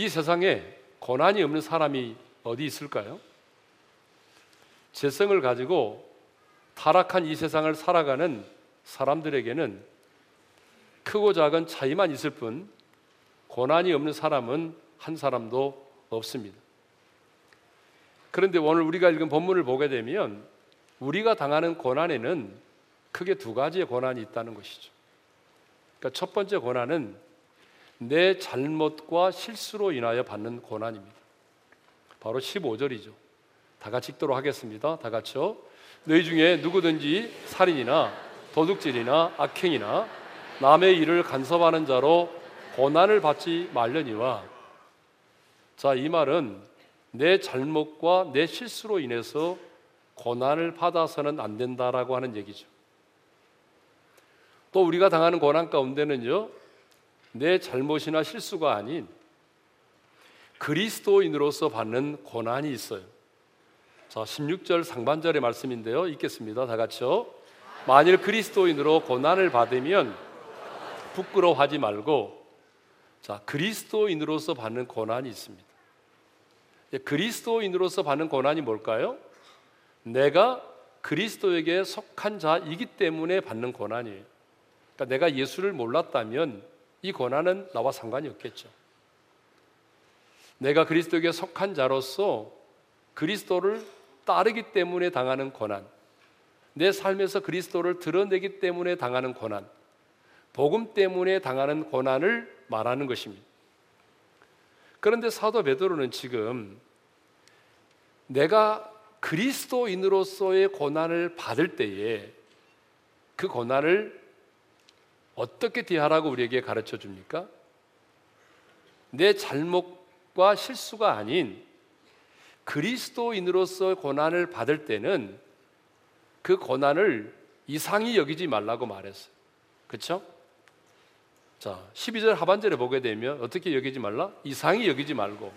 이 세상에 고난이 없는 사람이 어디 있을까요? 재성을 가지고 타락한 이 세상을 살아가는 사람들에게는 크고 작은 차이만 있을 뿐 고난이 없는 사람은 한 사람도 없습니다. 그런데 오늘 우리가 읽은 본문을 보게 되면 우리가 당하는 고난에는 크게 두 가지의 고난이 있다는 것이죠. 그러니까 첫 번째 고난은 내 잘못과 실수로 인하여 받는 고난입니다. 바로 15절이죠. 다 같이 읽도록 하겠습니다. 다 같이요. 너희 중에 누구든지 살인이나 도둑질이나 악행이나 남의 일을 간섭하는 자로 고난을 받지 말려니와 자, 이 말은 내 잘못과 내 실수로 인해서 고난을 받아서는 안 된다라고 하는 얘기죠. 또 우리가 당하는 고난 가운데는요, 내 잘못이나 실수가 아닌 그리스도인으로서 받는 고난이 있어요. 자, 16절 상반절의 말씀인데요. 읽겠습니다. 다 같이요. 만일 그리스도인으로 고난을 받으면 부끄러워하지 말고 자, 그리스도인으로서 받는 고난이 있습니다. 예, 그리스도인으로서 받는 고난이 뭘까요? 내가 그리스도에게 속한 자이기 때문에 받는 고난이에요. 그러니까 내가 예수를 몰랐다면 이 고난은 나와 상관이 없겠죠. 내가 그리스도에게 속한 자로서 그리스도를 따르기 때문에 당하는 고난, 내 삶에서 그리스도를 드러내기 때문에 당하는 고난, 복음 때문에 당하는 고난을 말하는 것입니다. 그런데 사도 베드로는 지금 내가 그리스도인으로서의 고난을 받을 때에 그 고난을 어떻게 대하라고 우리에게 가르쳐 줍니까? 내 잘못과 실수가 아닌 그리스도인으로서 고난을 받을 때는 그 고난을 이상히 여기지 말라고 말했어요. 그렇죠? 자, 12절 하반절에 보게 되면 어떻게 여기지 말라? 이상히 여기지 말고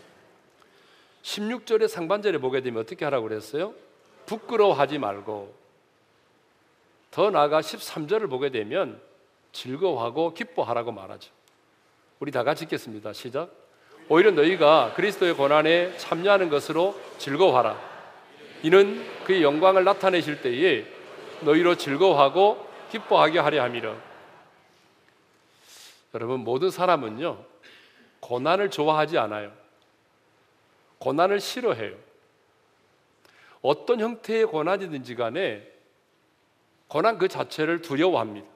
16절의 상반절에 보게 되면 어떻게 하라고 그랬어요? 부끄러워하지 말고 더 나아가 13절을 보게 되면 즐거워하고 기뻐하라고 말하죠. 우리 다 같이 읽겠습니다. 시작. 오히려 너희가 그리스도의 고난에 참여하는 것으로 즐거워하라. 이는 그의 영광을 나타내실 때에 너희로 즐거워하고 기뻐하게 하려 함이라. 여러분 모든 사람은요 고난을 좋아하지 않아요. 고난을 싫어해요. 어떤 형태의 고난이든지 간에 고난 그 자체를 두려워합니다.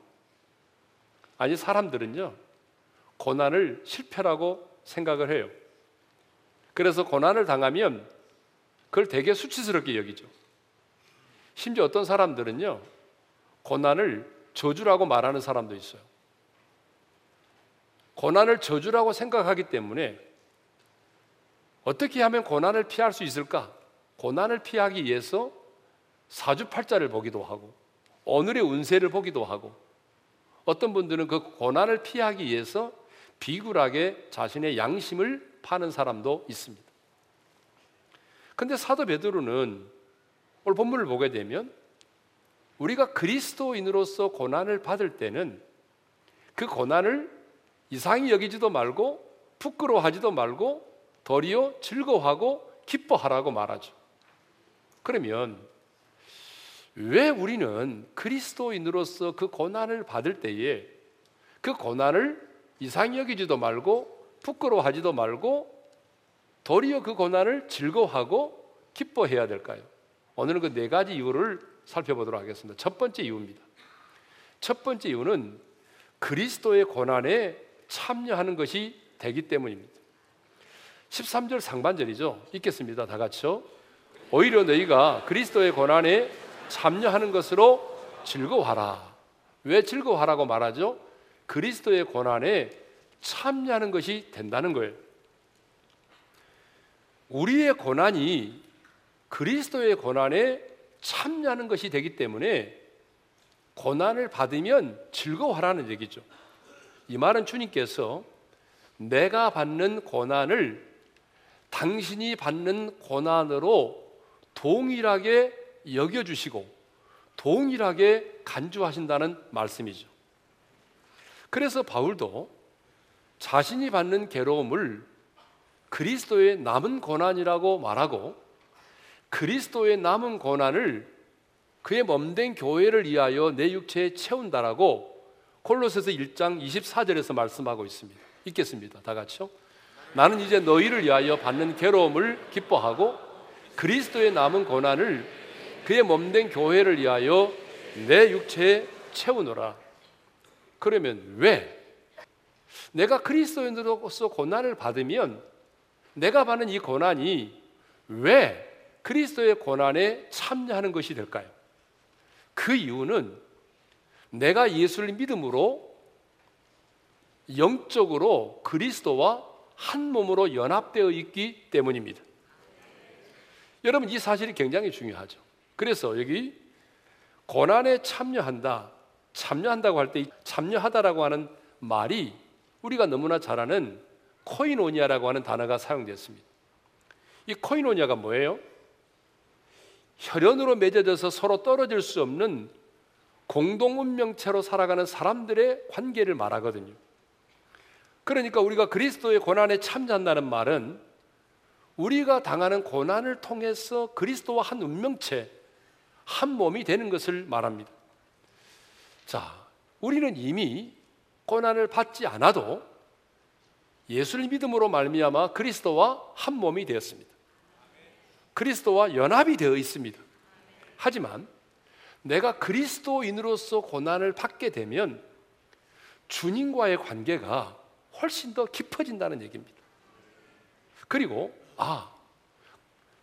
아니 사람들은요 고난을 실패라고 생각을 해요. 그래서 고난을 당하면 그걸 되게 수치스럽게 여기죠. 심지어 어떤 사람들은요 고난을 저주라고 말하는 사람도 있어요. 고난을 저주라고 생각하기 때문에 어떻게 하면 고난을 피할 수 있을까? 고난을 피하기 위해서 사주팔자를 보기도 하고 오늘의 운세를 보기도 하고 어떤 분들은 그 고난을 피하기 위해서 비굴하게 자신의 양심을 파는 사람도 있습니다. 근데 사도 베드로는 오늘 본문을 보게 되면 우리가 그리스도인으로서 고난을 받을 때는 그 고난을 이상히 여기지도 말고 부끄러워하지도 말고 도리어 즐거워하고 기뻐하라고 말하죠. 그러면 왜 우리는 그리스도인으로서 그 고난을 받을 때에 그 고난을 이상히 여기지도 말고 부끄러워하지도 말고 도리어 그 고난을 즐거워하고 기뻐해야 될까요? 오늘은 그 네 가지 이유를 살펴보도록 하겠습니다. 첫 번째 이유입니다. 첫 번째 이유는 그리스도의 고난에 참여하는 것이 되기 때문입니다. 13절 상반절이죠. 읽겠습니다. 다 같이요. 오히려 너희가 그리스도의 고난에 참여하는 것으로 즐거워하라. 왜 즐거워하라고 말하죠? 그리스도의 고난에 참여하는 것이 된다는 거예요. 우리의 고난이 그리스도의 고난에 참여하는 것이 되기 때문에 고난을 받으면 즐거워하라는 얘기죠. 이 말은 주님께서 내가 받는 고난을 당신이 받는 고난으로 동일하게 여겨주시고 동일하게 간주하신다는 말씀이죠. 그래서 바울도 자신이 받는 괴로움을 그리스도의 남은 고난이라고 말하고 그리스도의 남은 고난을 그의 몸된 교회를 위하여 내 육체에 채운다라고 콜로새서 1장 24절에서 말씀하고 있습니다. 읽겠습니다. 다 같이요. 나는 이제 너희를 위하여 받는 괴로움을 기뻐하고 그리스도의 남은 고난을 그의 몸된 교회를 위하여 내 육체에 채우노라. 그러면 왜 내가 그리스도인으로서 고난을 받으면 내가 받는 이 고난이 왜 그리스도의 고난에 참여하는 것이 될까요? 그 이유는 내가 예수를 믿음으로 영적으로 그리스도와 한 몸으로 연합되어 있기 때문입니다. 여러분 이 사실이 굉장히 중요하죠. 그래서 여기 고난에 참여한다, 참여한다고 할 때 참여하다라고 하는 말이 우리가 너무나 잘 아는 코이노니아라고 하는 단어가 사용됐습니다. 이 코이노니아가 뭐예요? 혈연으로 맺어져서 서로 떨어질 수 없는 공동 운명체로 살아가는 사람들의 관계를 말하거든요. 그러니까 우리가 그리스도의 고난에 참여한다는 말은 우리가 당하는 고난을 통해서 그리스도와 한 운명체, 한 몸이 되는 것을 말합니다. 자, 우리는 이미 고난을 받지 않아도 예수를 믿음으로 말미암아 그리스도와 한 몸이 되었습니다. 그리스도와 연합이 되어 있습니다. 하지만 내가 그리스도인으로서 고난을 받게 되면 주님과의 관계가 훨씬 더 깊어진다는 얘기입니다. 그리고 아,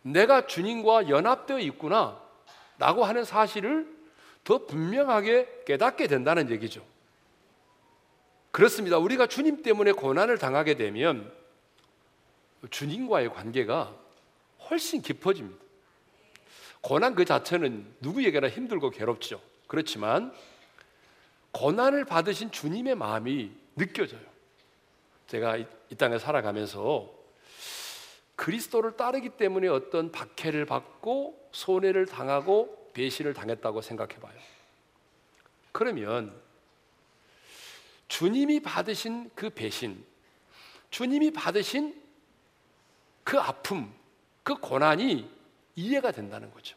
내가 주님과 연합되어 있구나 라고 하는 사실을 더 분명하게 깨닫게 된다는 얘기죠. 그렇습니다. 우리가 주님 때문에 고난을 당하게 되면 주님과의 관계가 훨씬 깊어집니다. 고난 그 자체는 누구에게나 힘들고 괴롭죠. 그렇지만 고난을 받으신 주님의 마음이 느껴져요. 제가 이, 이 땅에 살아가면서 그리스도를 따르기 때문에 어떤 박해를 받고 손해를 당하고 배신을 당했다고 생각해 봐요. 그러면 주님이 받으신 그 배신, 주님이 받으신 그 아픔, 그 고난이 이해가 된다는 거죠.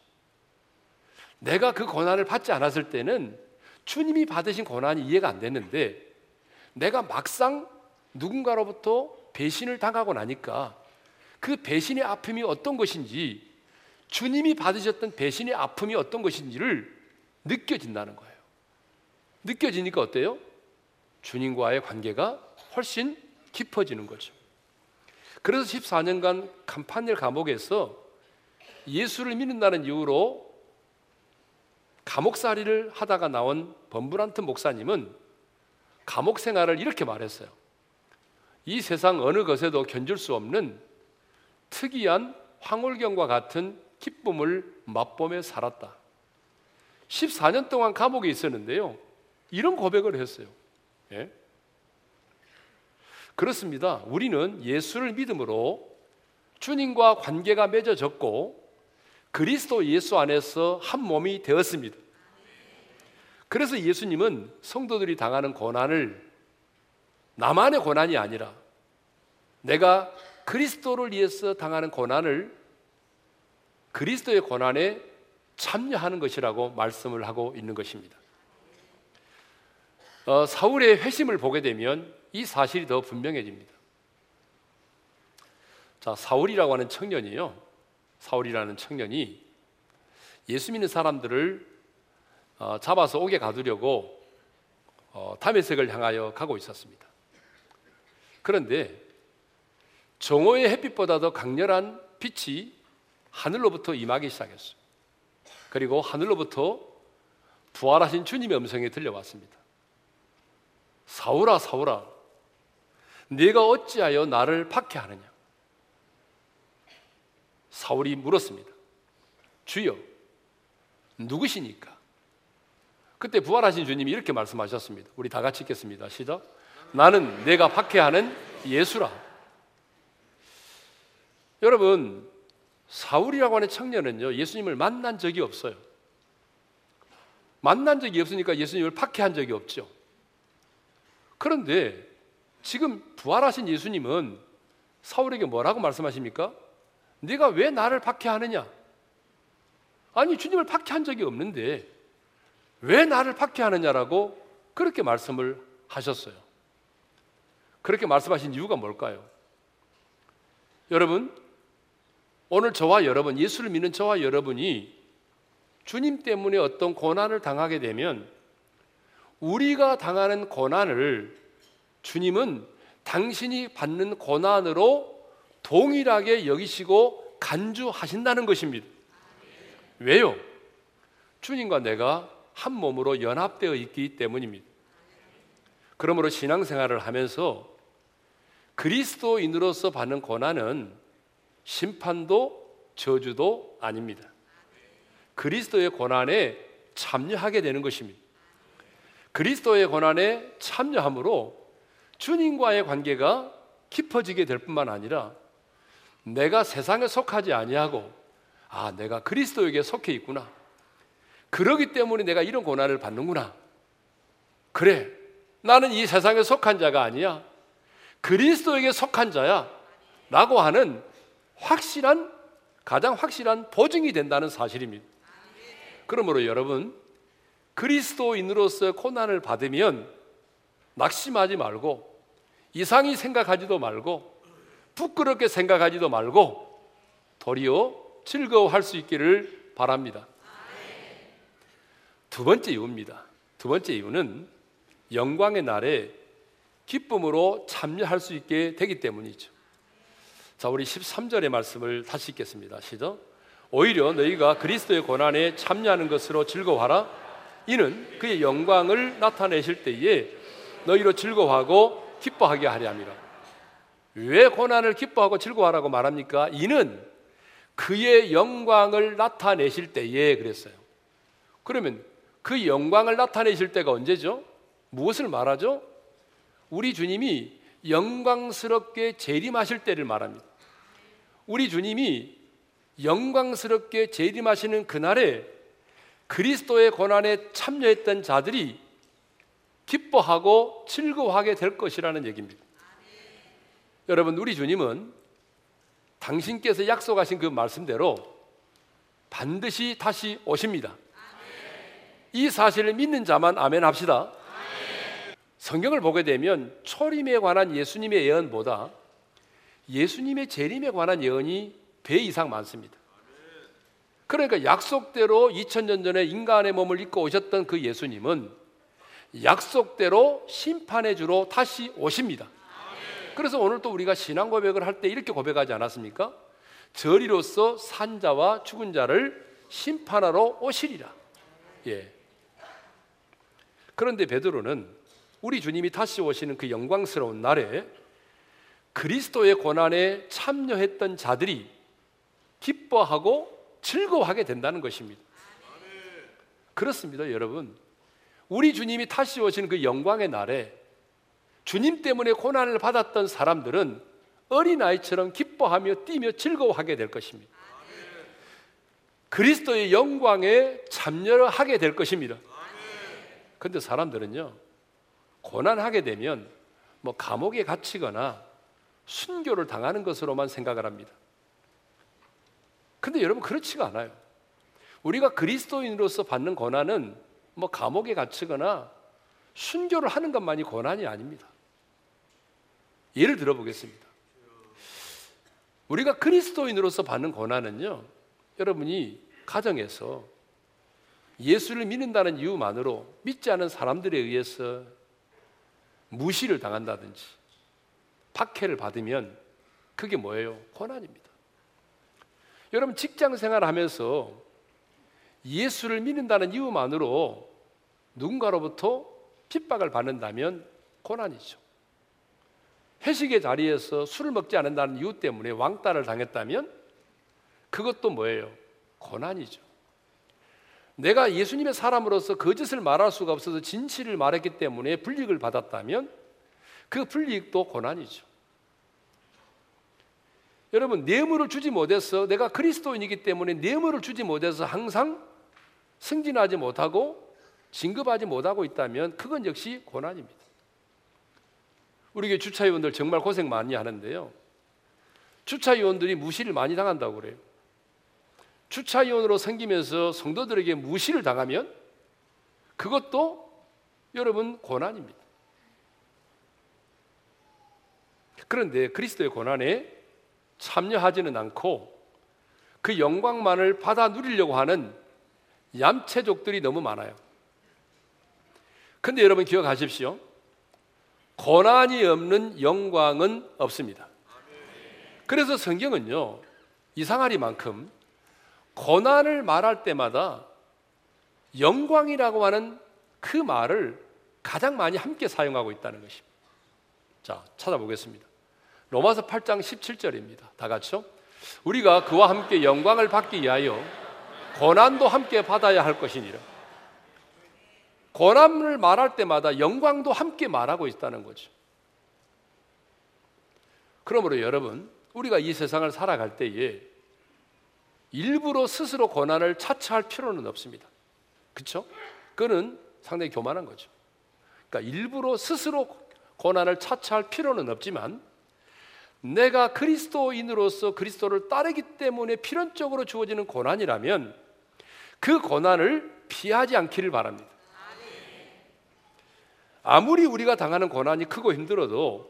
내가 그 고난을 받지 않았을 때는 주님이 받으신 고난이 이해가 안 됐는데 내가 막상 누군가로부터 배신을 당하고 나니까 그 배신의 아픔이 어떤 것인지 주님이 받으셨던 배신의 아픔이 어떤 것인지를 느껴진다는 거예요. 느껴지니까 어때요? 주님과의 관계가 훨씬 깊어지는 거죠. 그래서 14년간 캄파넬 감옥에서 예수를 믿는다는 이유로 감옥살이를 하다가 나온 범브란트 목사님은 감옥 생활을 이렇게 말했어요. 이 세상 어느 것에도 견줄 수 없는 특이한 황홀경과 같은 기쁨을 맛보며 살았다. 14년 동안 감옥에 있었는데요. 이런 고백을 했어요. 예? 그렇습니다. 우리는 예수를 믿음으로 주님과 관계가 맺어졌고 그리스도 예수 안에서 한 몸이 되었습니다. 그래서 예수님은 성도들이 당하는 고난을 나만의 고난이 아니라 내가 그리스도를 위해서 당하는 고난을 그리스도의 고난에 참여하는 것이라고 말씀을 하고 있는 것입니다. 어, 사울의 회심을 보게 되면 이 사실이 더 분명해집니다. 자, 사울이라고 하는 청년이요. 사울이라는 청년이 예수 믿는 사람들을 어, 잡아서 옥에 가두려고 어, 담에색을 향하여 가고 있었습니다. 그런데 정오의 햇빛보다 더 강렬한 빛이 하늘로부터 임하기 시작했어요. 그리고 하늘로부터 부활하신 주님의 음성이 들려왔습니다. 사울아 사울아 네가 어찌하여 나를 박해하느냐? 사울이 물었습니다. 주여 누구시니까? 그때 부활하신 주님이 이렇게 말씀하셨습니다. 우리 다 같이 읽겠습니다. 시작. 나는 내가 박해하는 예수라. 여러분 사울이라고 하는 청년은요 예수님을 만난 적이 없어요 만난 적이 없으니까 예수님을 박해한 적이 없죠 그런데 지금 부활하신 예수님은 사울에게 뭐라고 말씀하십니까? 네가 왜 나를 박해하느냐? 아니 주님을 박해한 적이 없는데 왜 나를 박해하느냐라고 그렇게 말씀을 하셨어요. 그렇게 말씀하신 이유가 뭘까요? 여러분, 오늘 저와 여러분, 예수를 믿는 저와 여러분이 주님 때문에 어떤 고난을 당하게 되면 우리가 당하는 고난을 주님은 당신이 받는 고난으로 동일하게 여기시고 간주하신다는 것입니다. 왜요? 주님과 내가 한 몸으로 연합되어 있기 때문입니다. 그러므로 신앙생활을 하면서 그리스도인으로서 받는 고난은 심판도 저주도 아닙니다. 그리스도의 고난에 참여하게 되는 것입니다. 그리스도의 고난에 참여함으로 주님과의 관계가 깊어지게 될 뿐만 아니라 내가 세상에 속하지 아니하고 아, 내가 그리스도에게 속해 있구나. 그러기 때문에 내가 이런 고난을 받는구나. 그래. 나는 이 세상에 속한 자가 아니야. 그리스도에게 속한 자야. 라고 하는 확실한, 가장 확실한 보증이 된다는 사실입니다. 그러므로 여러분, 그리스도인으로서 고난을 받으면 낙심하지 말고, 이상히 생각하지도 말고, 부끄럽게 생각하지도 말고, 도리어 즐거워할 수 있기를 바랍니다. 두 번째 이유입니다. 두 번째 이유는 영광의 날에 기쁨으로 참여할 수 있게 되기 때문이죠. 자, 우리 13절의 말씀을 다시 읽겠습니다. 시작. 오히려 너희가 그리스도의 고난에 참여하는 것으로 즐거워하라. 이는 그의 영광을 나타내실 때에 너희로 즐거워하고 기뻐하게 하려 함이라. 왜 고난을 기뻐하고 즐거워하라고 말합니까? 이는 그의 영광을 나타내실 때에 그랬어요. 그러면 그 영광을 나타내실 때가 언제죠? 무엇을 말하죠? 우리 주님이 영광스럽게 재림하실 때를 말합니다. 우리 주님이 영광스럽게 재림하시는 그날에 그리스도의 고난에 참여했던 자들이 기뻐하고 즐거워하게 될 것이라는 얘기입니다. 여러분, 우리 주님은 당신께서 약속하신 그 말씀대로 반드시 다시 오십니다. 이 사실을 믿는 자만 아멘 합시다. 성경을 보게 되면 초림에 관한 예수님의 예언보다 예수님의 재림에 관한 예언이 배 이상 많습니다. 그러니까 약속대로 2000년 전에 인간의 몸을 입고 오셨던 그 예수님은 약속대로 심판의 주로 다시 오십니다. 그래서 오늘 또 우리가 신앙 고백을 할 때 이렇게 고백하지 않았습니까? 저리로서 산자와 죽은 자를 심판하러 오시리라. 예. 그런데 베드로는 우리 주님이 다시 오시는 그 영광스러운 날에 그리스도의 고난에 참여했던 자들이 기뻐하고 즐거워하게 된다는 것입니다. 그렇습니다, 여러분. 우리 주님이 다시 오시는 그 영광의 날에 주님 때문에 고난을 받았던 사람들은 어린아이처럼 기뻐하며 뛰며 즐거워하게 될 것입니다. 그리스도의 영광에 참여를 하게 될 것입니다. 근데 사람들은요, 고난하게 되면 뭐 감옥에 갇히거나 순교를 당하는 것으로만 생각을 합니다. 근데 여러분 그렇지가 않아요. 우리가 그리스도인으로서 받는 고난은 뭐 감옥에 갇히거나 순교를 하는 것만이 고난이 아닙니다. 예를 들어 보겠습니다. 우리가 그리스도인으로서 받는 고난은요, 여러분이 가정에서 예수를 믿는다는 이유만으로 믿지 않은 사람들에 의해서 무시를 당한다든지 박해를 받으면 그게 뭐예요? 고난입니다. 여러분 직장 생활하면서 예수를 믿는다는 이유만으로 누군가로부터 핍박을 받는다면 고난이죠. 회식의 자리에서 술을 먹지 않는다는 이유 때문에 왕따를 당했다면 그것도 뭐예요? 고난이죠. 내가 예수님의 사람으로서 거짓을 말할 수가 없어서 진실을 말했기 때문에 불이익을 받았다면 그 불이익도 고난이죠. 여러분 뇌물을 주지 못해서 내가 그리스도인이기 때문에 뇌물을 주지 못해서 항상 승진하지 못하고 진급하지 못하고 있다면 그건 역시 고난입니다. 우리 교 주차위원들 정말 고생 많이 하는데요. 주차위원들이 무시를 많이 당한다고 그래요. 주차위원으로 생기면서 성도들에게 무시를 당하면 그것도 여러분 고난입니다. 그런데 그리스도의 고난에 참여하지는 않고 그 영광만을 받아 누리려고 하는 얌체족들이 너무 많아요. 근데 여러분 기억하십시오. 고난이 없는 영광은 없습니다. 그래서 성경은요, 이상하리만큼 고난을 말할 때마다 영광이라고 하는 그 말을 가장 많이 함께 사용하고 있다는 것입니다. 자, 찾아보겠습니다. 로마서 8장 17절입니다. 다 같이요. 우리가 그와 함께 영광을 받기 위하여 고난도 함께 받아야 할 것이니라. 고난을 말할 때마다 영광도 함께 말하고 있다는 거죠. 그러므로 여러분, 우리가 이 세상을 살아갈 때에 일부러 스스로 고난을 차치할 필요는 없습니다. 그렇죠? 그거는 상당히 교만한 거죠. 그러니까 일부러 스스로 고난을 차치할 필요는 없지만 내가 그리스도인으로서 그리스도를 따르기 때문에 필연적으로 주어지는 고난이라면 그 고난을 피하지 않기를 바랍니다. 아무리 우리가 당하는 고난이 크고 힘들어도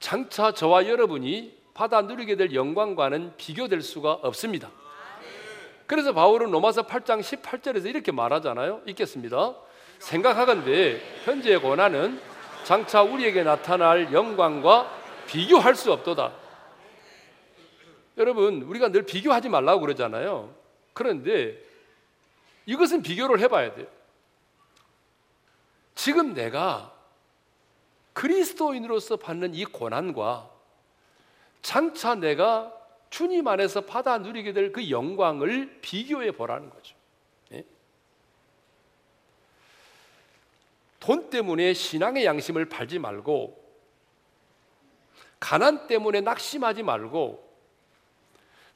장차 저와 여러분이 받아 누리게 될 영광과는 비교될 수가 없습니다. 그래서 바울은 로마서 8장 18절에서 이렇게 말하잖아요. 읽겠습니다. 생각하건대 현재의 고난은 장차 우리에게 나타날 영광과 비교할 수 없도다. 여러분, 우리가 늘 비교하지 말라고 그러잖아요. 그런데 이것은 비교를 해봐야 돼요. 지금 내가 그리스도인으로서 받는 이 고난과 장차 내가 주님 안에서 받아 누리게 될 그 영광을 비교해 보라는 거죠. 예? 돈 때문에 신앙의 양심을 팔지 말고 가난 때문에 낙심하지 말고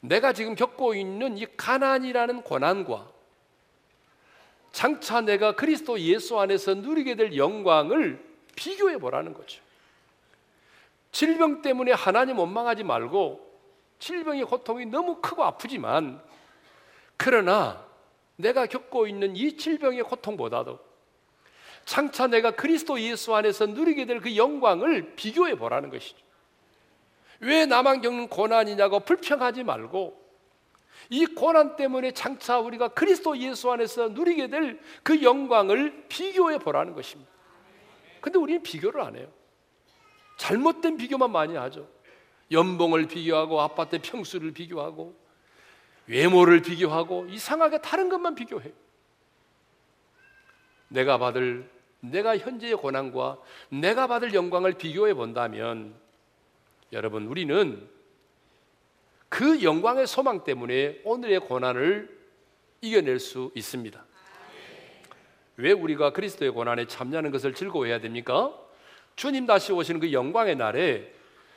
내가 지금 겪고 있는 이 가난이라는 고난과 장차 내가 그리스도 예수 안에서 누리게 될 영광을 비교해 보라는 거죠. 질병 때문에 하나님 원망하지 말고 질병의 고통이 너무 크고 아프지만 그러나 내가 겪고 있는 이 질병의 고통보다도 장차 내가 그리스도 예수 안에서 누리게 될 그 영광을 비교해 보라는 것이죠. 왜 나만 겪는 고난이냐고 불평하지 말고 이 고난 때문에 장차 우리가 그리스도 예수 안에서 누리게 될 그 영광을 비교해 보라는 것입니다. 근데 우리는 비교를 안 해요. 잘못된 비교만 많이 하죠. 연봉을 비교하고 아파트 평수를 비교하고 외모를 비교하고 이상하게 다른 것만 비교해. 내가 받을 내가 현재의 고난과 내가 받을 영광을 비교해 본다면 여러분 우리는 그 영광의 소망 때문에 오늘의 고난을 이겨낼 수 있습니다. 왜 우리가 그리스도의 고난에 참여하는 것을 즐거워해야 됩니까? 주님 다시 오시는 그 영광의 날에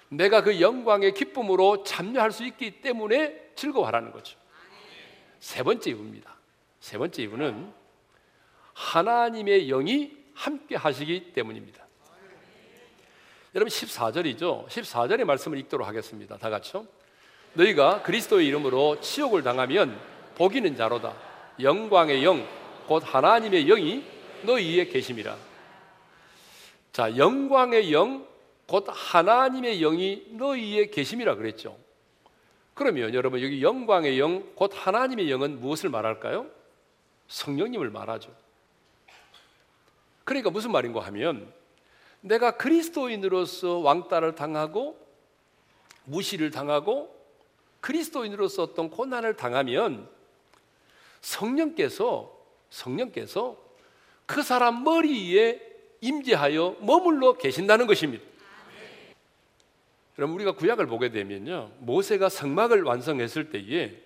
내가 그 영광의 기쁨으로 참여할 수 있기 때문에 즐거워하라는 거죠. 세 번째 이유입니다. 세 번째 이유는 하나님의 영이 함께 하시기 때문입니다. 여러분 14절이죠. 14절의 말씀을 읽도록 하겠습니다. 다 같이요. 너희가 그리스도의 이름으로 치욕을 당하면 복이는 자로다. 영광의 영, 곧 하나님의 영이 너희에 계심이라. 자, 영광의 영, 곧 하나님의 영이 너희에 계심이라 그랬죠. 그러면 여러분 여기 영광의 영, 곧 하나님의 영은 무엇을 말할까요? 성령님을 말하죠. 그러니까 무슨 말인가 하면 내가 그리스도인으로서 왕따를 당하고 무시를 당하고 그리스도인으로서 어떤 고난을 당하면 성령께서 성령께서 그 사람 머리에 임재하여 머물러 계신다는 것입니다. 그럼 우리가 구약을 보게 되면요. 모세가 성막을 완성했을 때에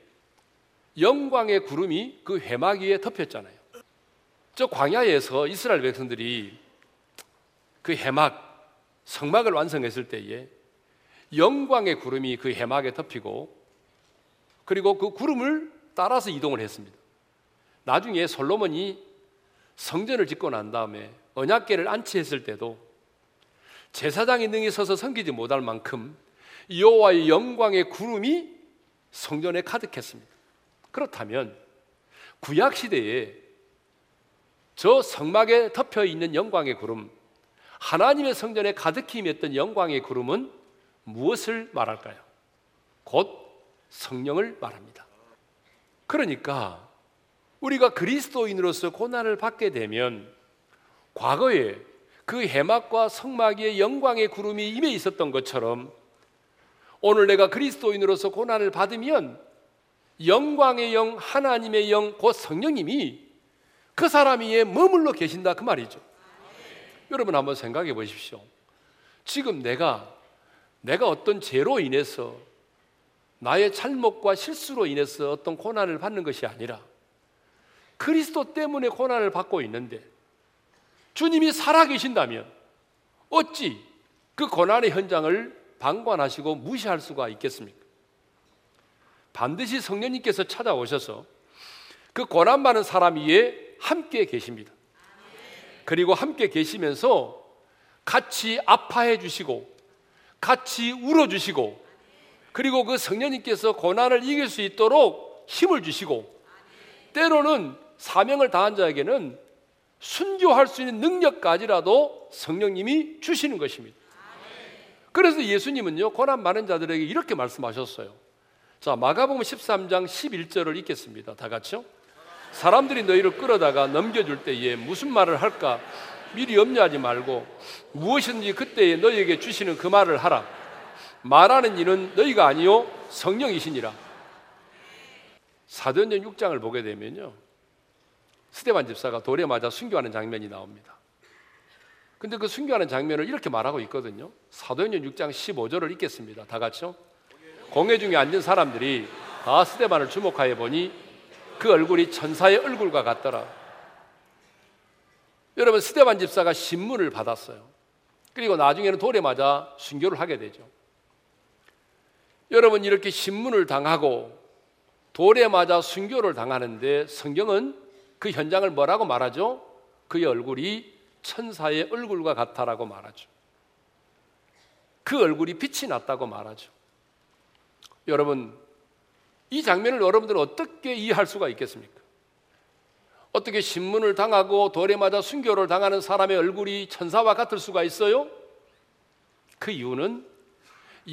영광의 구름이 그 회막 위에 덮였잖아요. 저 광야에서 이스라엘 백성들이 그 해막 성막을 완성했을 때에 영광의 구름이 그 해막에 덮이고 그리고 그 구름을 따라서 이동을 했습니다. 나중에 솔로몬이 성전을 짓고 난 다음에 언약궤를 안치했을 때도 제사장이 능히 서서 섬기지 못할 만큼 여호와의 영광의 구름이 성전에 가득했습니다. 그렇다면 구약 시대에 저 성막에 덮여 있는 영광의 구름, 하나님의 성전에 가득히 임했던 영광의 구름은 무엇을 말할까요? 곧 성령을 말합니다. 그러니까 우리가 그리스도인으로서 고난을 받게 되면 과거에 그 해막과 성막의 영광의 구름이 임해 있었던 것처럼 오늘 내가 그리스도인으로서 고난을 받으면 영광의 영, 하나님의 영, 곧 성령님이 그 사람 위에 머물러 계신다 그 말이죠. 여러분 한번 생각해 보십시오. 지금 내가 내가 어떤 죄로 인해서 나의 잘못과 실수로 인해서 어떤 고난을 받는 것이 아니라 그리스도 때문에 고난을 받고 있는데 주님이 살아계신다면 어찌 그 고난의 현장을 방관하시고 무시할 수가 있겠습니까? 반드시 성령님께서 찾아오셔서 그 고난받는 사람 위에 함께 계십니다. 그리고 함께 계시면서 같이 아파해 주시고 같이 울어 주시고 그리고 그 성령님께서 고난을 이길 수 있도록 힘을 주시고 때로는 사명을 다한 자에게는 순교할 수 있는 능력까지라도 성령님이 주시는 것입니다. 그래서 예수님은요, 고난 많은 자들에게 이렇게 말씀하셨어요. 자, 마가복음 13장 11절을 읽겠습니다. 다 같이요. 사람들이 너희를 끌어다가 넘겨줄 때에 무슨 말을 할까 미리 염려하지 말고 무엇이든지 그때에 너희에게 주시는 그 말을 하라. 말하는 이는 너희가 아니요 성령이시니라. 사도행전 6장을 보게 되면요. 스테반 집사가 돌에 맞아 순교하는 장면이 나옵니다. 근데 그 순교하는 장면을 이렇게 말하고 있거든요. 사도행전 6장 15절을 읽겠습니다. 다 같이요. 공회 중에 앉은 사람들이 다 스테반을 주목하여 보니 그 얼굴이 천사의 얼굴과 같더라. 여러분 스테반 집사가 신문을 받았어요. 그리고 나중에는 돌에 맞아 순교를 하게 되죠. 여러분 이렇게 신문을 당하고 돌에 맞아 순교를 당하는데 성경은 그 현장을 뭐라고 말하죠? 그의 얼굴이 천사의 얼굴과 같다라고 말하죠. 그 얼굴이 빛이 났다고 말하죠. 여러분, 이 장면을 여러분들은 어떻게 이해할 수가 있겠습니까? 어떻게 신문을 당하고 돌에 맞아 순교를 당하는 사람의 얼굴이 천사와 같을 수가 있어요? 그 이유는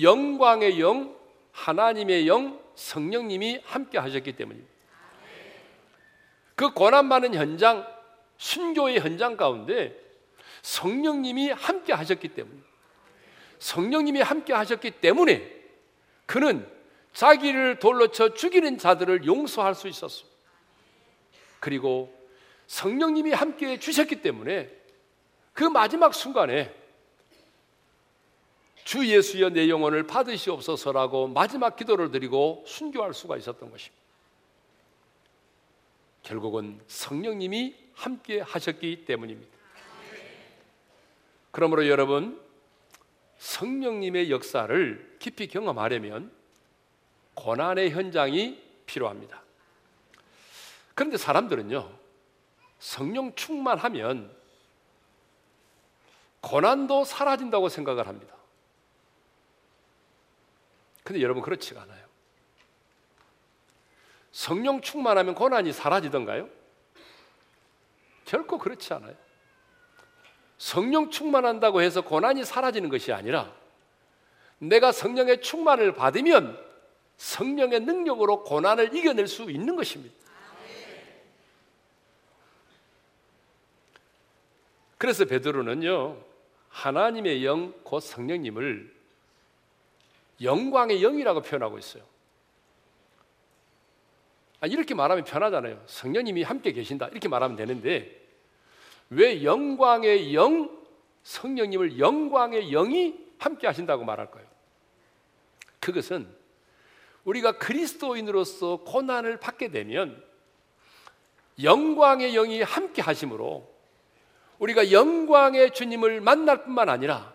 영광의 영, 하나님의 영, 성령님이 함께 하셨기 때문입니다. 그 고난받는 현장, 순교의 현장 가운데 성령님이 함께 하셨기 때문에 성령님이 함께 하셨기 때문에 그는 자기를 돌로 쳐 죽이는 자들을 용서할 수 있었어. 그리고 성령님이 함께 주셨기 때문에 그 마지막 순간에 주 예수여 내 영혼을 받으시옵소서라고 마지막 기도를 드리고 순교할 수가 있었던 것입니다. 결국은 성령님이 함께 하셨기 때문입니다. 그러므로 여러분 성령님의 역사를 깊이 경험하려면 고난의 현장이 필요합니다. 그런데 사람들은요, 성령 충만하면 고난도 사라진다고 생각을 합니다. 근데 여러분 그렇지가 않아요. 성령 충만하면 고난이 사라지던가요? 결코 그렇지 않아요. 성령 충만한다고 해서 고난이 사라지는 것이 아니라 내가 성령의 충만을 받으면 성령의 능력으로 고난을 이겨낼 수 있는 것입니다. 그래서 베드로는요 하나님의 영 곧 성령님을 영광의 영이라고 표현하고 있어요. 아, 이렇게 말하면 편하잖아요. 성령님이 함께 계신다 이렇게 말하면 되는데 왜 영광의 영 성령님을 영광의 영이 함께 하신다고 말할까요? 그것은 우리가 그리스도인으로서 고난을 받게 되면 영광의 영이 함께 하심으로 우리가 영광의 주님을 만날 뿐만 아니라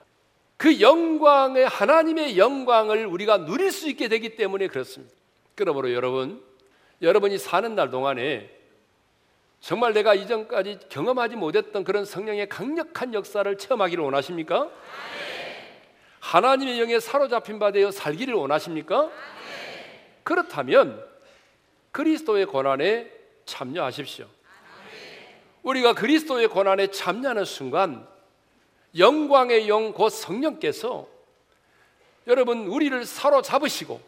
그 영광의 하나님의 영광을 우리가 누릴 수 있게 되기 때문에 그렇습니다. 그러므로 여러분, 여러분이 사는 날 동안에 정말 내가 이전까지 경험하지 못했던 그런 성령의 강력한 역사를 체험하기를 원하십니까? 하나님의 영에 사로잡힌 바 되어 살기를 원하십니까? 그렇다면 그리스도의 고난에 참여하십시오. 우리가 그리스도의 고난에 참여하는 순간 영광의 영 곧 성령께서 여러분 우리를 사로잡으시고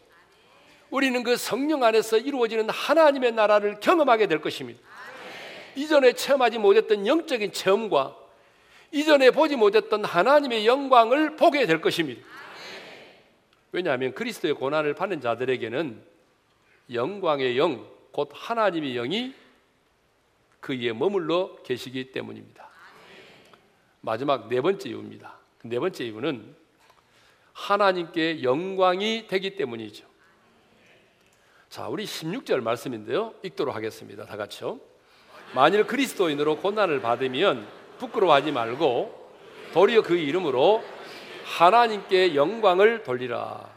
우리는 그 성령 안에서 이루어지는 하나님의 나라를 경험하게 될 것입니다. 이전에 체험하지 못했던 영적인 체험과 이전에 보지 못했던 하나님의 영광을 보게 될 것입니다. 왜냐하면 그리스도의 고난을 받는 자들에게는 영광의 영, 곧 하나님의 영이 그 위에 머물러 계시기 때문입니다. 마지막 네 번째 이유입니다. 네 번째 이유는 하나님께 영광이 되기 때문이죠. 자, 우리 16절 말씀인데요. 읽도록 하겠습니다. 다 같이요. 만일 그리스도인으로 고난을 받으면 부끄러워하지 말고 도리어 그 이름으로 하나님께 영광을 돌리라.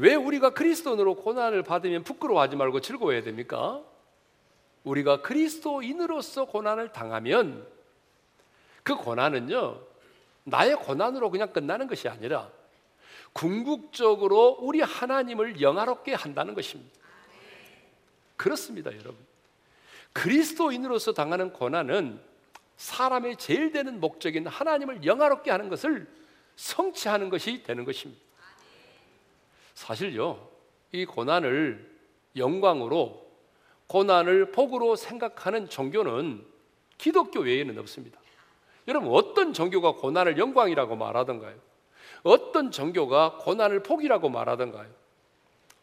왜 우리가 그리스도인으로 고난을 받으면 부끄러워하지 말고 즐거워해야 됩니까? 우리가 그리스도인으로서 고난을 당하면 그 고난은요, 나의 고난으로 그냥 끝나는 것이 아니라 궁극적으로 우리 하나님을 영화롭게 한다는 것입니다. 그렇습니다, 여러분. 그리스도인으로서 당하는 고난은 사람의 제일 되는 목적인 하나님을 영화롭게 하는 것을 성취하는 것이 되는 것입니다. 사실요, 이 고난을 영광으로, 고난을 복으로 생각하는 종교는 기독교 외에는 없습니다. 여러분, 어떤 종교가 고난을 영광이라고 말하던가요? 어떤 종교가 고난을 복이라고 말하던가요?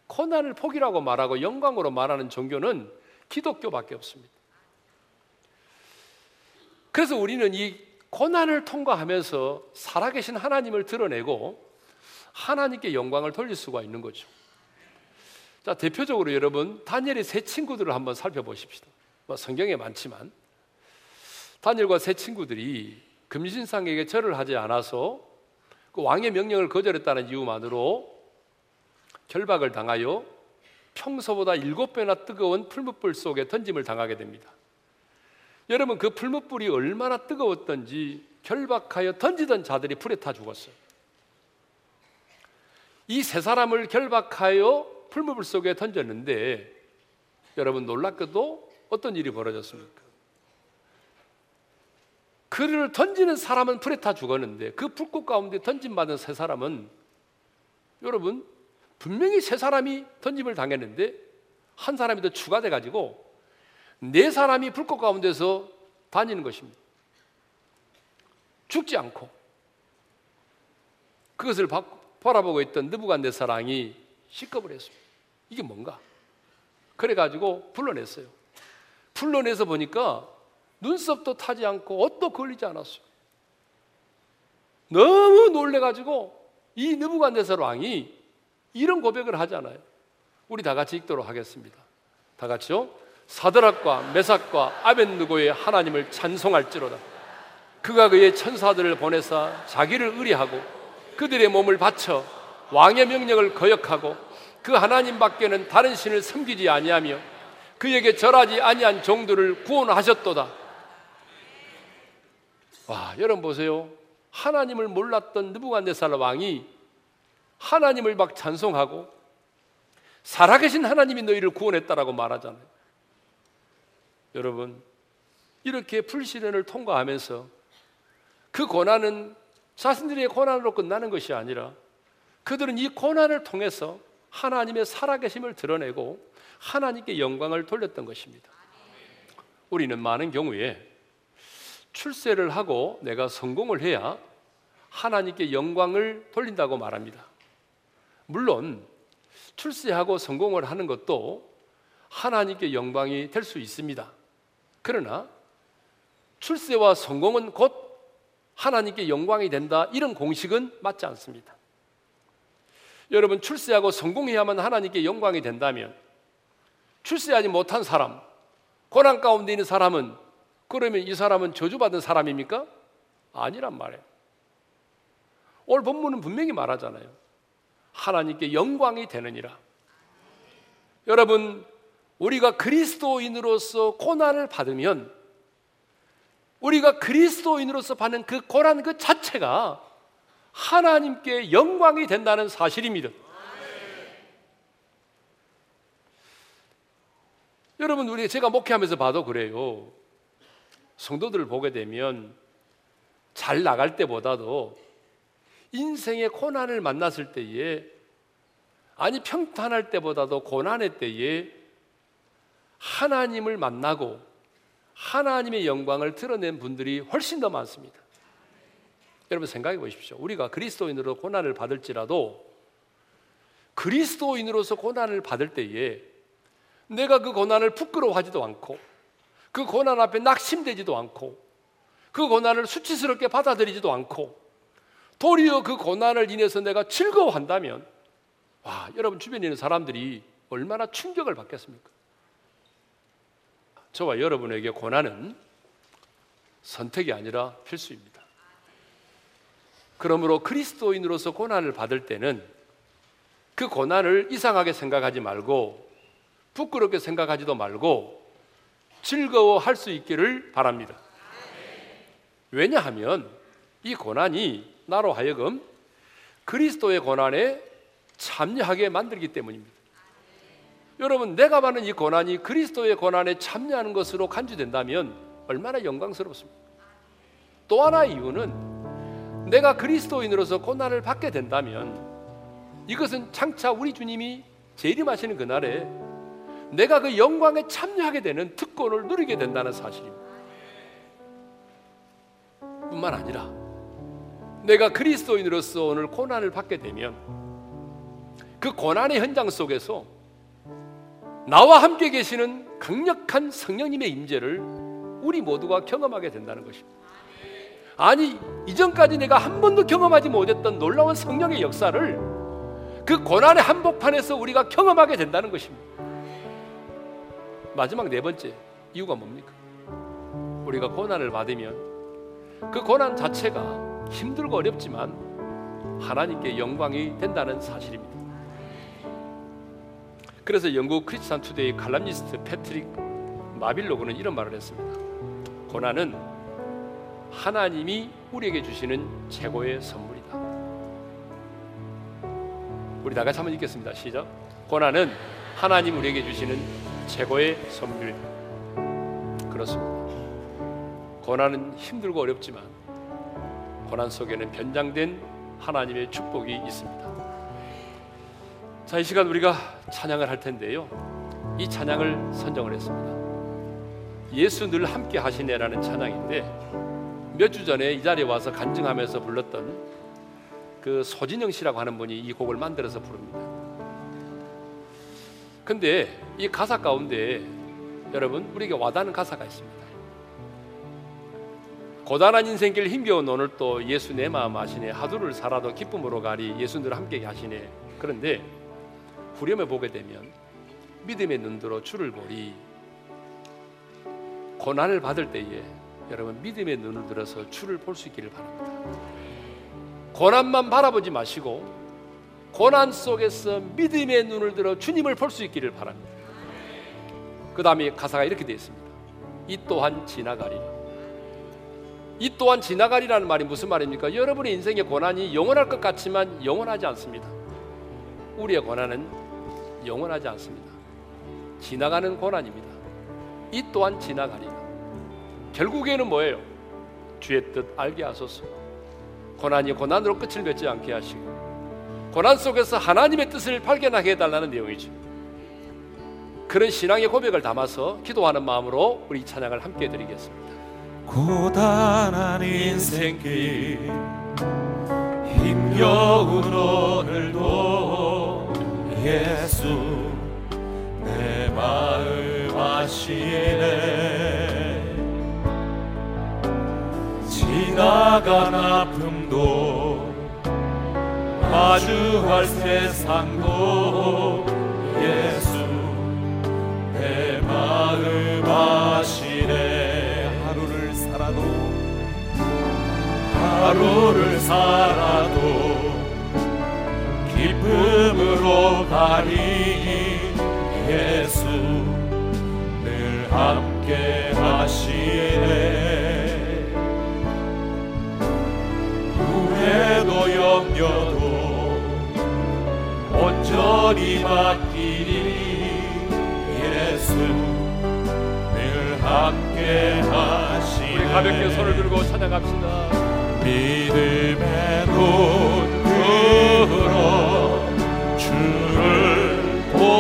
고난을 복이라고 말하고 영광으로 말하는 종교는 기독교밖에 없습니다. 그래서 우리는 이 고난을 통과하면서 살아계신 하나님을 드러내고 하나님께 영광을 돌릴 수가 있는 거죠. 자, 대표적으로 여러분, 다니엘의 세 친구들을 한번 살펴보십시다. 뭐 성경에 많지만, 다니엘과 세 친구들이 금신상에게 절을 하지 않아서 그 왕의 명령을 거절했다는 이유만으로 결박을 당하여 평소보다 일곱 배나 뜨거운 풀무불 속에 던짐을 당하게 됩니다. 여러분 그 풀무불이 얼마나 뜨거웠던지 결박하여 던지던 자들이 불에 타 죽었어요. 이 세 사람을 결박하여 풀무불 속에 던졌는데 여러분 놀랍게도 어떤 일이 벌어졌습니까? 그를 던지는 사람은 불에 타 죽었는데 그 불꽃 가운데 던짐받은 세 사람은 여러분 분명히 세 사람이 던짐을 당했는데 한 사람이 더 추가돼 가지고 네 사람이 불꽃 가운데서 다니는 것입니다. 죽지 않고 그것을 바라보고 있던 느부갓네사랑이 시겁을 했습니다. 이게 뭔가? 그래 가지고 불러냈어요. 불러내서 보니까 눈썹도 타지 않고 옷도 걸리지 않았어요. 너무 놀래가지고 이 느부갓네살 왕이 이런 고백을 하잖아요. 우리 다 같이 읽도록 하겠습니다. 다 같이요. 사드락과 메삭과 아벤느고의 하나님을 찬송할지로다. 그가 그의 천사들을 보내사 자기를 의뢰하고 그들의 몸을 바쳐 왕의 명령을 거역하고 그 하나님 밖에는 다른 신을 섬기지 아니하며 그에게 절하지 아니한 종들을 구원하셨도다. 와, 여러분 보세요. 하나님을 몰랐던 느부갓네살 왕이 하나님을 막 찬송하고 살아계신 하나님이 너희를 구원했다라고 말하잖아요. 여러분, 이렇게 불시련을 통과하면서 그 고난은 자신들의 고난으로 끝나는 것이 아니라 그들은 이 고난을 통해서 하나님의 살아계심을 드러내고 하나님께 영광을 돌렸던 것입니다. 우리는 많은 경우에 출세를 하고 내가 성공을 해야 하나님께 영광을 돌린다고 말합니다. 물론 출세하고 성공을 하는 것도 하나님께 영광이 될 수 있습니다. 그러나 출세와 성공은 곧 하나님께 영광이 된다 이런 공식은 맞지 않습니다. 여러분 출세하고 성공해야만 하나님께 영광이 된다면 출세하지 못한 사람, 고난 가운데 있는 사람은 그러면 이 사람은 저주받은 사람입니까? 아니란 말이에요. 오늘 본문은 분명히 말하잖아요. 하나님께 영광이 되느니라. 여러분, 우리가 그리스도인으로서 고난을 받으면 우리가 그리스도인으로서 받는 그 고난 그 자체가 하나님께 영광이 된다는 사실입니다. 여러분 우리 제가 목회하면서 봐도 그래요. 성도들을 보게 되면 잘 나갈 때보다도 인생의 고난을 만났을 때에 아니 평탄할 때보다도 고난의 때에 하나님을 만나고 하나님의 영광을 드러낸 분들이 훨씬 더 많습니다. 여러분 생각해 보십시오. 우리가 그리스도인으로 고난을 받을지라도 그리스도인으로서 고난을 받을 때에 내가 그 고난을 부끄러워하지도 않고 그 고난 앞에 낙심되지도 않고 그 고난을 수치스럽게 받아들이지도 않고 도리어 그 고난을 인해서 내가 즐거워한다면 와, 여러분 주변에 있는 사람들이 얼마나 충격을 받겠습니까? 저와 여러분에게 고난은 선택이 아니라 필수입니다. 그러므로 그리스도인으로서 고난을 받을 때는 그 고난을 이상하게 생각하지 말고 부끄럽게 생각하지도 말고 즐거워할 수 있기를 바랍니다. 왜냐하면 이 고난이 나로 하여금 그리스도의 고난에 참여하게 만들기 때문입니다. 여러분, 내가 받는 이 고난이 그리스도의 고난에 참여하는 것으로 간주된다면 얼마나 영광스럽습니까? 또 하나 이유는 내가 그리스도인으로서 고난을 받게 된다면 이것은 장차 우리 주님이 재림하시는 그날에 내가 그 영광에 참여하게 되는 특권을 누리게 된다는 사실입니다. 뿐만 아니라 내가 그리스도인으로서 오늘 고난을 받게 되면 그 고난의 현장 속에서 나와 함께 계시는 강력한 성령님의 임재를 우리 모두가 경험하게 된다는 것입니다. 아니 이전까지 내가 한 번도 경험하지 못했던 놀라운 성령의 역사를 그 고난의 한복판에서 우리가 경험하게 된다는 것입니다. 마지막 네 번째 이유가 뭡니까? 우리가 고난을 받으면 그 고난 자체가 힘들고 어렵지만 하나님께 영광이 된다는 사실입니다. 그래서 영국 크리스찬 투데이 칼럼니스트 패트릭 마빌로그는 이런 말을 했습니다. 고난은 하나님이 우리에게 주시는 최고의 선물이다. 우리 다 같이 한번 읽겠습니다. 시작. 고난은 하나님 우리에게 주시는 최고의 선물이다. 그렇습니다. 고난은 힘들고 어렵지만 고난 속에는 변장된 하나님의 축복이 있습니다. 자, 이 시간 우리가 찬양을 할 텐데요. 이 찬양을 선정을 했습니다. 예수 늘 함께 하시네라는 찬양인데 몇 주 전에 이 자리에 와서 간증하면서 불렀던 그 소진영 씨라고 하는 분이 이 곡을 만들어서 부릅니다. 근데 이 가사 가운데 여러분 우리에게 와닿는 가사가 있습니다. 고단한 인생길 힘겨운 오늘 또 예수 내 마음 하시네 하루를 살아도 기쁨으로 가리 예수 늘 함께 하시네 그런데 후렴에 보게 되면 믿음의 눈으로 주를 보리 고난을 받을 때에 여러분 믿음의 눈을 들어서 주를 볼 수 있기를 바랍니다. 고난만 바라보지 마시고 고난 속에서 믿음의 눈을 들어 주님을 볼 수 있기를 바랍니다. 그 다음에 가사가 이렇게 되어 있습니다. 이 또한 지나가리라. 이 또한 지나가리라는 말이 무슨 말입니까? 여러분의 인생의 고난이 영원할 것 같지만 영원하지 않습니다. 우리의 고난은 영원하지 않습니다. 지나가는 고난입니다. 이 또한 지나가리라. 결국에는 뭐예요? 주의 뜻 알게 하소서. 고난이 고난으로 끝을 맺지 않게 하시고 고난 속에서 하나님의 뜻을 발견하게 해달라는 내용이죠. 그런 신앙의 고백을 담아서 기도하는 마음으로 우리 찬양을 함께 드리겠습니다. 고단한 인생길 힘겨운 오늘도 예수 내 마음 아시네. 지나간 아픔도 마주할 세상도 예수 내 마음 아시네. 하루를 살아도 하루를 살아도 기쁨으로 가리니 예수 늘 함께 하시네. 후회도 염려도 온전히 맡기니 예수 늘 함께 하시네. 우리 가볍게 손을 들고 찬양합시다. 믿음의 눈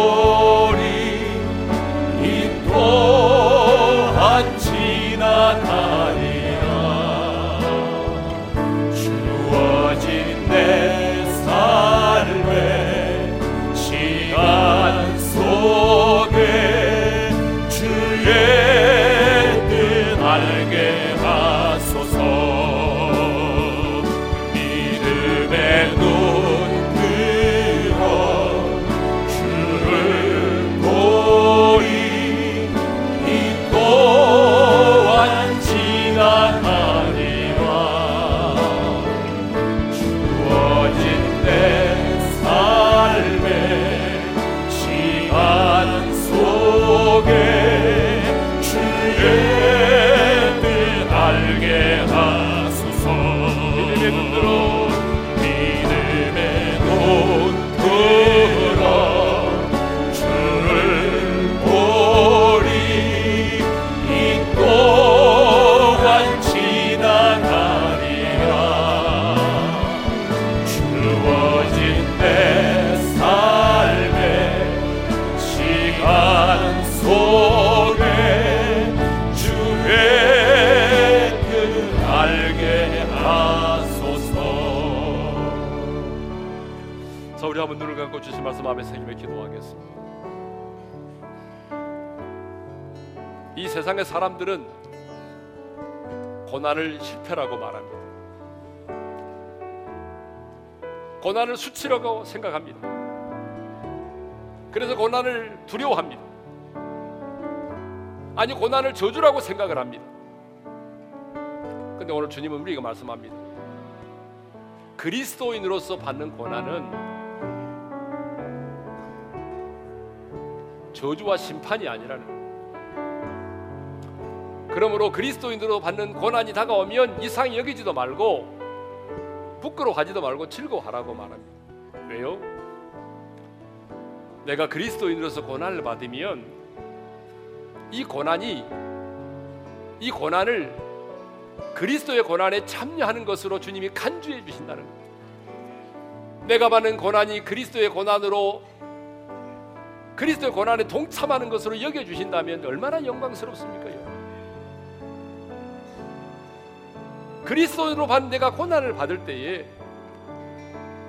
보 이 세상의 사람들은 고난을 실패라고 말합니다. 고난을 수치라고 생각합니다. 그래서 고난을 두려워합니다. 아니 고난을 저주라고 생각을 합니다. 근데 오늘 주님은 우리가 말씀합니다. 그리스도인으로서 받는 고난은 저주와 심판이 아니라는. 그러므로 그리스도인으로 받는 고난이 다가오면 이상히 여기지도 말고 부끄러워하지도 말고 즐거워하라고 말합니다. 왜요? 내가 그리스도인으로서 고난을 받으면 이 고난이 이 고난을 그리스도의 고난에 참여하는 것으로 주님이 간주해 주신다는 거예요. 내가 받는 고난이 그리스도의 고난으로 그리스도의 고난에 동참하는 것으로 여겨 주신다면 얼마나 영광스럽습니까? 그리스도로 받는 내가 고난을 받을 때에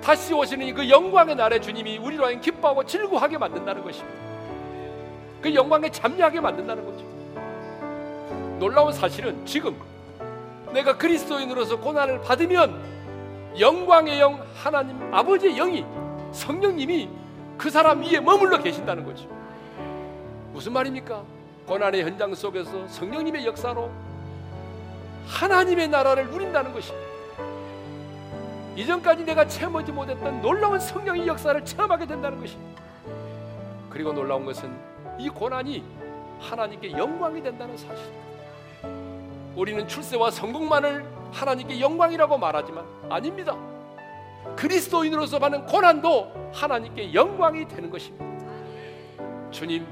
다시 오시는 그 영광의 날에 주님이 우리로 하여금 기뻐하고 즐거워하게 만든다는 것입니다. 그 영광에 참여하게 만든다는 거죠. 놀라운 사실은 지금 내가 그리스도인으로서 고난을 받으면 영광의 영 하나님 아버지의 영이 성령님이 그 사람 위에 머물러 계신다는 거죠. 무슨 말입니까? 고난의 현장 속에서 성령님의 역사로 하나님의 나라를 누린다는 것입니다. 이전까지 내가 체험하지 못했던 놀라운 성령의 역사를 체험하게 된다는 것입니다. 그리고 놀라운 것은 이 고난이 하나님께 영광이 된다는 사실입니다. 우리는 출세와 성공만을 하나님께 영광이라고 말하지만 아닙니다. 그리스도인으로서 받는 고난도 하나님께 영광이 되는 것입니다. 주님,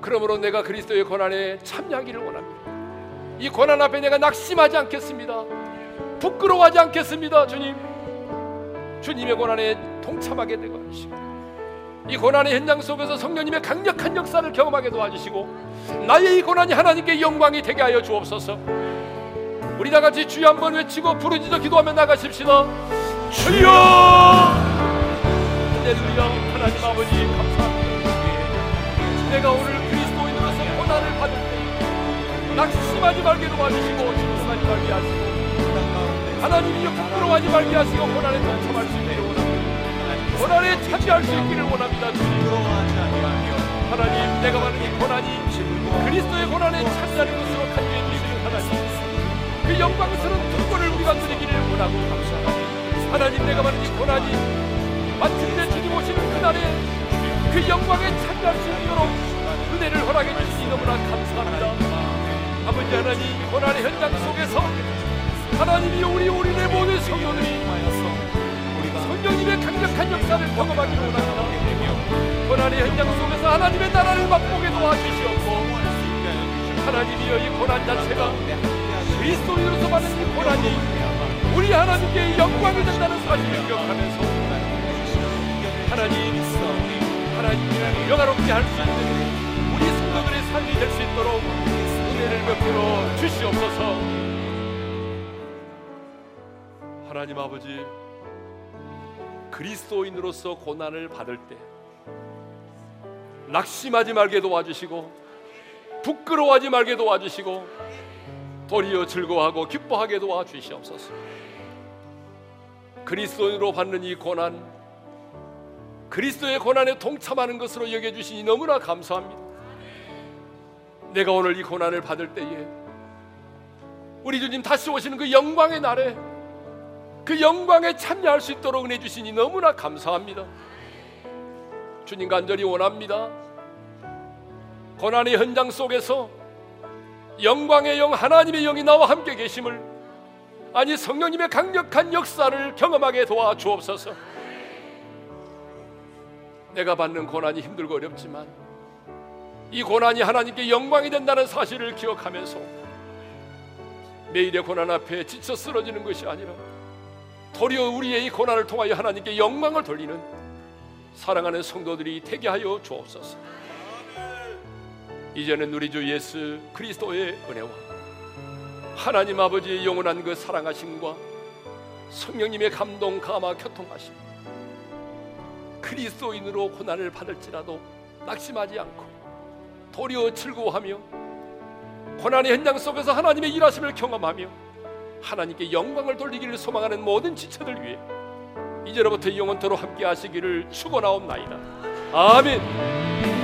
그러므로 내가 그리스도의 고난에 참여하기를 원합니다. 이 고난 앞에 내가 낙심하지 않겠습니다. 부끄러워하지 않겠습니다, 주님. 주님의 고난에 동참하게 되고 하시고 이 고난의 현장 속에서 성령님의 강력한 역사를 경험하게 도와주시고 나의 이 고난이 하나님께 영광이 되게 하여 주옵소서. 우리 다 같이 주여 한번 외치고 부르짖어 기도하며 나가십시다. 주여! 할렐루야 하나님 아버지 감사합니다. 내가 오늘 낙심하지 말게 도와주시고 질투하지 말게 하시고 하나님이 부끄러워하지 말게 하시고 고난에 동참할 수 있기를 원합니다. 고난에 참여할 수 있기를 원합니다. 하나님 내가 받는 이 고난이 그리스도의 고난에 참여하는 것으로 간주해 주시는 하나님 그 영광스러운 특권을 우리가 누리기를 원하고 감사합니다. 하나님 내가 받는 이 고난이 마침내 주님 오시는 그날에 그 영광에 참여할 수 있도록 은혜를 허락해 주시니 너무나 감사합니다. 아버지 하나님 고난의 현장 속에서 하나님이 우리 우리의 모든 성도들이 성령님의 강력한 역사를 경험하기를 원합니다. 고난의 현장 속에서 하나님의 나라를 맛보게 도와주시옵고 하나님이여 이 고난 자체가 그리스도인으로서 받는 이 고난이 우리 하나님께 영광이 된다는 사실을 기억하면서 하나님 하나님을 영화롭게 할 수 있는 우리 성도들의 삶이 될 수 있도록 은혜를 베풀어 주시옵소서 하나님 아버지 그리스도인으로서 고난을 받을 때 낙심하지 말게 도와주시고 부끄러워하지 말게 도와주시고 도리어 즐거워하고 기뻐하게 도와주시옵소서. 그리스도인으로 받는 이 고난, 그리스도의 고난에 동참하는 것으로 여겨주시니 너무나 감사합니다. 내가 오늘 이 고난을 받을 때에 우리 주님 다시 오시는 그 영광의 날에 그 영광에 참여할 수 있도록 은혜 주시니 너무나 감사합니다. 주님 간절히 원합니다. 고난의 현장 속에서 영광의 영 하나님의 영이 나와 함께 계심을 아니 성령님의 강력한 역사를 경험하게 도와 주옵소서. 내가 받는 고난이 힘들고 어렵지만 이 고난이 하나님께 영광이 된다는 사실을 기억하면서 매일의 고난 앞에 지쳐 쓰러지는 것이 아니라 도리어 우리의 이 고난을 통하여 하나님께 영광을 돌리는 사랑하는 성도들이 되게 하여 주옵소서. 이제는 우리 주 예수 그리스도의 은혜와 하나님 아버지의 영원한 그 사랑하심과 성령님의 감동 감화 교통하심 그리스도인으로 고난을 받을지라도 낙심하지 않고 도리어 즐거워하며 고난의 현장 속에서 하나님의 일하심을 경험하며 하나님께 영광을 돌리기를 소망하는 모든 지체들 위해 이제로부터 영원토로 함께 하시기를 축원하옵나이다. 아멘.